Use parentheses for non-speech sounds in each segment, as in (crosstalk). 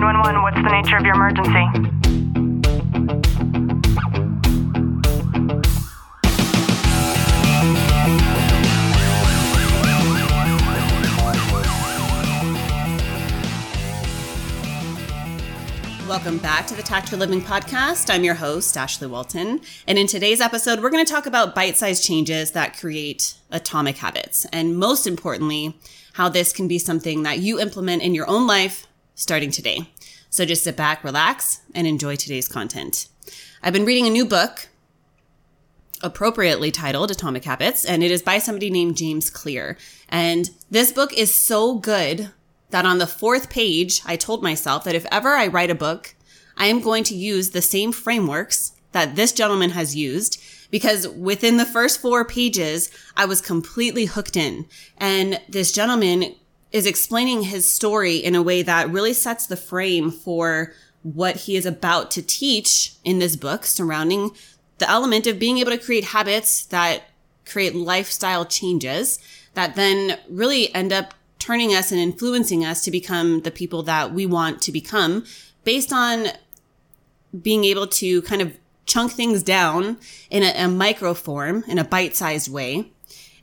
911, what's the nature of your emergency? Welcome back to the Tactical Living Podcast. I'm your host, Ashley Walton. And in today's episode, we're going to talk about bite sized changes that create atomic habits. And most importantly, how this can be something that you implement in your own life starting today. So just sit back, relax, and enjoy today's content. I've been reading a new book, appropriately titled Atomic Habits, and it is by somebody named James Clear. And this book is so good that on the fourth page, I told myself that if ever I write a book, I am going to use the same frameworks that this gentleman has used because within the first four pages, I was completely hooked in. And this gentleman is explaining his story in a way that really sets the frame for what he is about to teach in this book surrounding the element of being able to create habits that create lifestyle changes that then really end up turning us and influencing us to become the people that we want to become based on being able to kind of chunk things down in a, a micro form, in a bite sized way,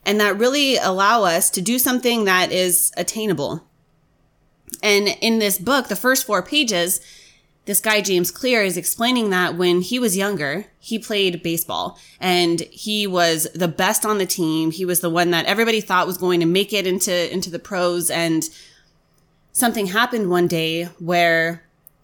and that really allow us to do something that is attainable. And in this book, the first four pages, this guy, James Clear, is explaining that when he was younger, he played baseball and he was the best on the team. He was the one that everybody thought was going to make it into, into the pros. And something happened one day where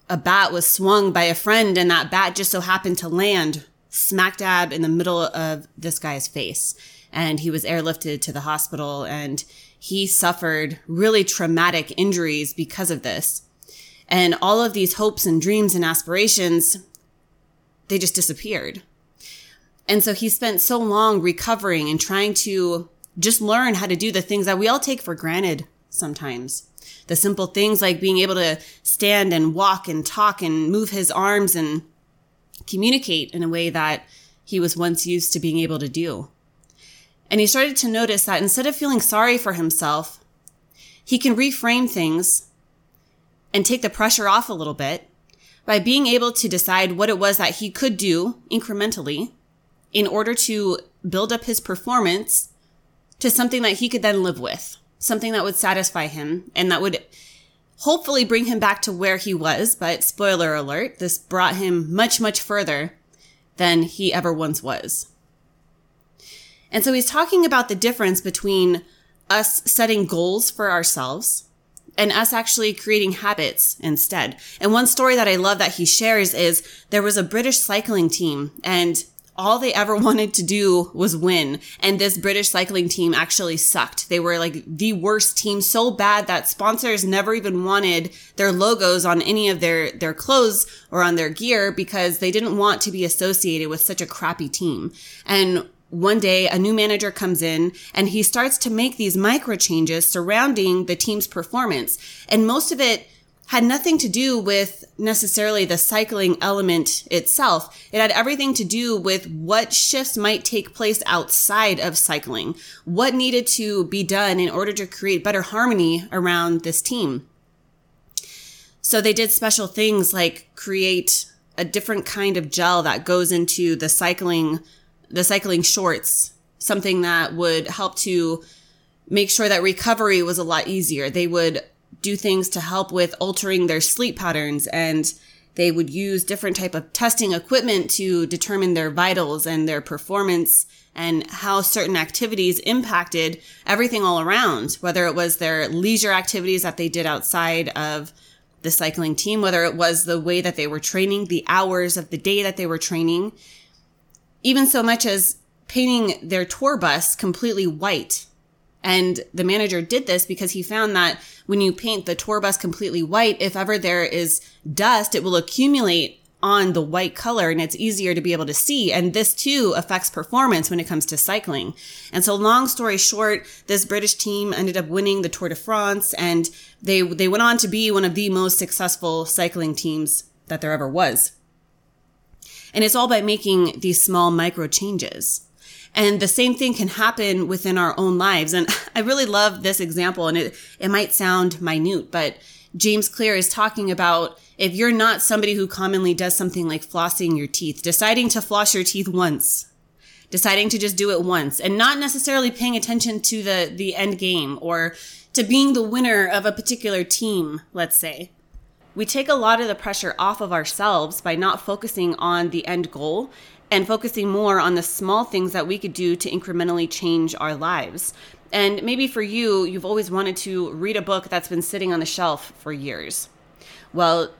a bat was swung by a friend and that bat just so happened to land smack dab in the middle of this guy's face. And he was airlifted to the hospital and he suffered really traumatic injuries because of this. And all of these hopes and dreams and aspirations, they just disappeared. And so he spent so long recovering and trying to just learn how to do the things that we all take for granted sometimes. The simple things like being able to stand and walk and talk and move his arms and communicate in a way that he was once used to being able to do. And he started to notice that instead of feeling sorry for himself, he can reframe things and take the pressure off a little bit by being able to decide what it was that he could do incrementally in order to build up his performance to something that he could then live with, something that would satisfy him and that would hopefully bring him back to where he was. But spoiler alert, this brought him much, much further than he ever once was. And so he's talking about the difference between us setting goals for ourselves and us actually creating habits instead. And one story that I love that he shares is there was a British cycling team and all they ever (laughs) wanted to do was win. And this British cycling team actually sucked. They were like the worst team so bad that sponsors never even wanted their logos on any of their, their clothes or on their gear because they didn't want to be associated with such a crappy team. And one day a new manager comes in and he starts to make these micro changes surrounding the team's performance. And most of it had nothing to do with necessarily the cycling element itself. It had everything to do with what shifts might take place outside of cycling, what needed to be done in order to create better harmony around this team. So they did special things like create a different kind of gel that goes into the cycling the cycling shorts, something that would help to make sure that recovery was a lot easier. They would do things to help with altering their sleep patterns and they would use different type of testing equipment to determine their vitals and their performance and how certain activities impacted everything all around, whether it was their leisure activities that they did outside of the cycling team, whether it was the way that they were training, the hours of the day that they were training, even so much as painting their tour bus completely white. And the manager did this because he found that when you paint the tour bus completely white, if ever there is dust, it will accumulate on the white color and it's easier to be able to see. And this too affects performance when it comes to cycling. And so long story short, this British team ended up winning the Tour de France and they, they went on to be one of the most successful cycling teams that there ever was. And it's all by making these small micro changes. And the same thing can happen within our own lives. And (laughs) I really love this example and it, it might sound minute, but James Clear is talking about if you're not somebody who commonly does something like flossing your teeth, deciding to floss your teeth once, deciding to just do it once and not necessarily paying attention to the, the end game or to being the winner of a particular team, let's say. We take a lot of the pressure off of ourselves by not focusing on the end goal and focusing more on the small things that we could do to incrementally change our lives. And maybe for you, you've always wanted to read a book that's been sitting on the shelf for years. Well,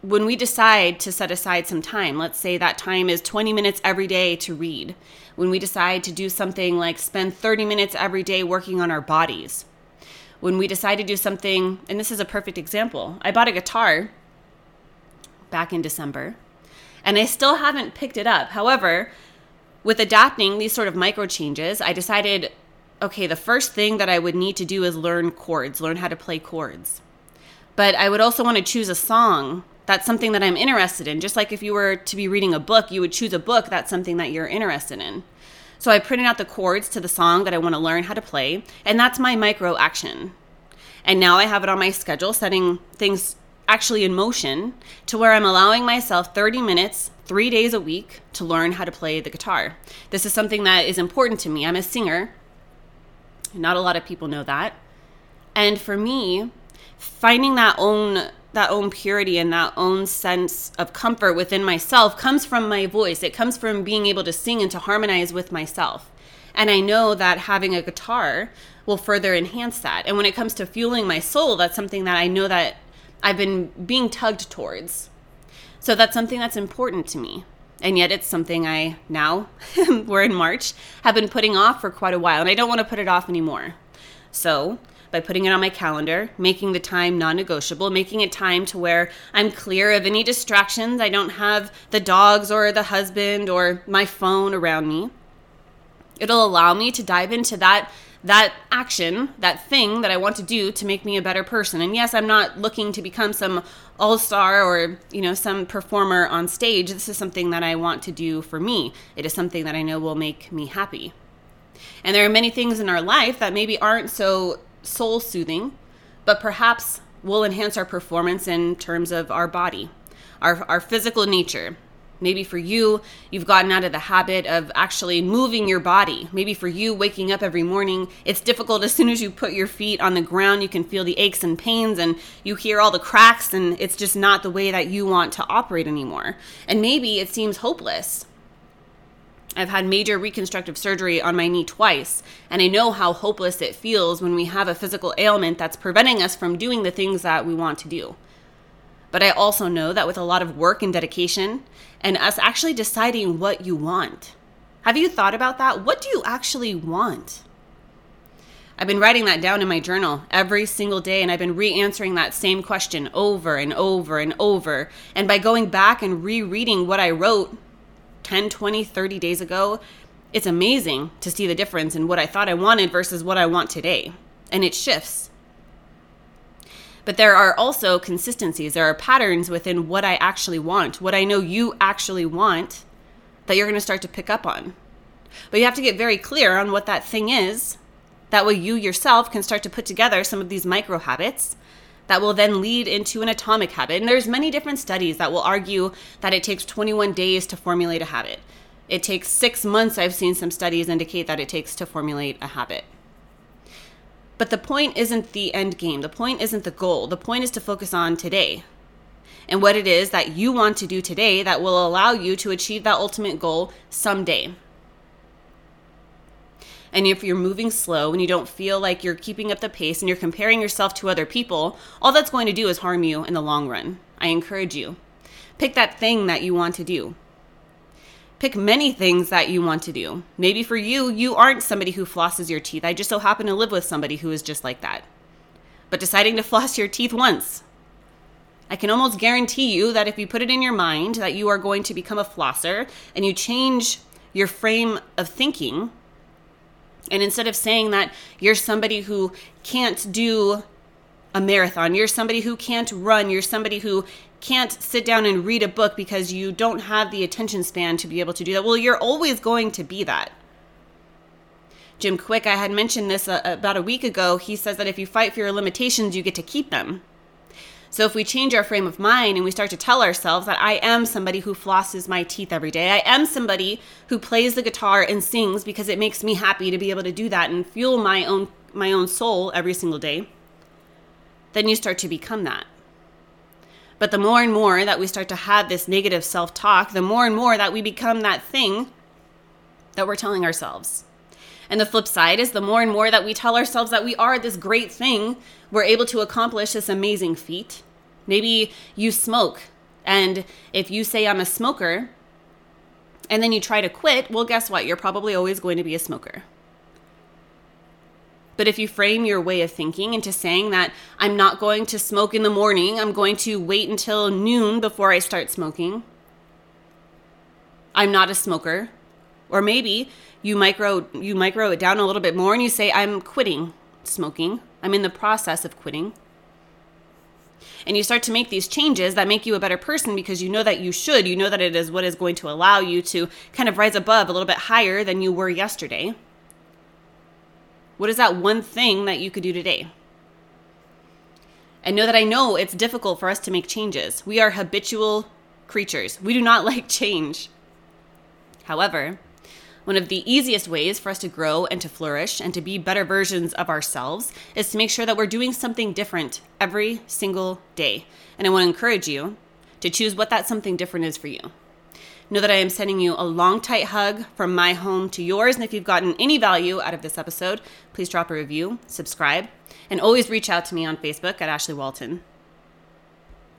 when we decide to set aside some time, let's say that time is 20 minutes every day to read, when we decide to do something like spend 30 minutes every day working on our bodies, when we decide to do something, and this is a perfect example, I bought a guitar back in December and I still haven't picked it up. However, with adapting these sort of micro changes, I decided okay, the first thing that I would need to do is learn chords, learn how to play chords. But I would also want to choose a song that's something that I'm interested in. Just like if you were to be reading a book, you would choose a book that's something that you're interested in. So I printed out the chords to the song that I want to learn how to play, and that's my micro action. And now I have it on my schedule, setting things actually in motion to where I'm allowing myself 30 minutes, three days a week to learn how to play the guitar. This is something that is important to me. I'm a singer. Not a lot of people know that. And for me, finding that own that own purity and that own sense of comfort within myself comes from my voice. It comes from being able to sing and to harmonize with myself. And I know that having a guitar will further enhance that. And when it comes to fueling my soul, that's something that I know that I've been being tugged towards. So that's something that's important to me. And yet it's something I now, (laughs) we're in March, have been putting off for quite a while. And I don't want to put it off anymore. So by putting it on my calendar, making the time non negotiable, making it time to where I'm clear of any distractions. I don't have the dogs or the husband or my phone around me. It'll allow me to dive into that that action, that thing that I want to do to make me a better person. And yes, I'm not looking to become some all-star or, you know, some performer on stage. This is something that I want to do for me. It is something that I know will make me happy. And there are many things in our life that maybe aren't so soul-soothing, but perhaps will enhance our performance in terms of our body, our, our physical nature, Maybe for you, you've gotten out of the habit of actually moving your body. Maybe for you, waking up every morning, it's difficult as soon as you put your feet on the ground, you can feel the aches and pains and you hear all the cracks, and it's just not the way that you want to operate anymore. And maybe it seems hopeless. I've had major reconstructive surgery on my knee twice, and I know how hopeless it feels when we have a physical ailment that's preventing us from doing the things that we want to do. But I also know that with a lot of work and dedication and us actually deciding what you want. Have you thought about that? What do you actually want? I've been writing that down in my journal every single day, and I've been re answering that same question over and over and over. And by going back and rereading what I wrote 10, 20, 30 days ago, it's amazing to see the difference in what I thought I wanted versus what I want today. And it shifts. But there are also consistencies. There are patterns within what I actually want, what I know you actually want, that you're going to start to pick up on. But you have to get very clear on what that thing is. That way, you yourself can start to put together some of these micro habits that will then lead into an atomic habit. And there's many different studies that will argue that it takes 21 days to formulate a habit. It takes six months, I've seen some studies indicate that it takes to formulate a habit. But the point isn't the end game. The point isn't the goal. The point is to focus on today and what it is that you want to do today that will allow you to achieve that ultimate goal someday. And if you're moving slow and you don't feel like you're keeping up the pace and you're comparing yourself to other people, all that's going to do is harm you in the long run. I encourage you. Pick that thing that you want to do. Pick many things that you want to do. Maybe for you, you aren't somebody who flosses your teeth. I just so happen to live with somebody who is just like that. But deciding to (laughs) floss your teeth once. I can almost guarantee you that if you put it in your mind that you are going to become a flosser and you change your frame of thinking, and instead of saying that you're somebody who can't do a marathon, you're somebody who can't run, you're somebody who can't sit down and read a book because you don't have the attention span to be able to do that. Well, you're always going to be that. Jim Kwik, I had mentioned this uh, about a week ago. He says that if you fight for your limitations, you get to keep them. So if we change our frame of mind and we start to tell ourselves that I am somebody who flosses my teeth every day, I am somebody who plays the guitar and sings because it makes me happy to be able to do that and fuel my own my own soul every single day, then you start to become that. But the more and more that we start to have this negative self-talk, the more and more that we become that thing that we're telling ourselves. And the flip side is the more and more that we tell ourselves that we are this great thing, we're able to accomplish this amazing feat. Maybe you smoke, and if you say, I'm a smoker, and then you try to quit, well, guess what? You're probably always going to be a smoker. But if you frame your way of thinking into saying that I'm not going to smoke in the morning, I'm going to wait until noon before I start smoking, I'm not a smoker. Or maybe you micro you micro it down a little bit more and you say I'm quitting smoking. I'm in the process of quitting. And you start to make these changes that make you a better person because you know that you should. You know that it is what is going to allow you to kind of rise above a little bit higher than you were yesterday. What is that one thing that you could do today? And know that I know it's difficult for us to make changes. We are habitual creatures, we do not (laughs) like change. However, one of the easiest ways for us to grow and to flourish and to be better versions of ourselves is to make sure that we're doing something different every single day. And I want to encourage you to choose what that something different is for you. Know that I am sending you a long, tight hug from my home to yours. And if you've gotten any value out of this episode, please drop a review, subscribe, and always reach out to me on Facebook at Ashley Walton.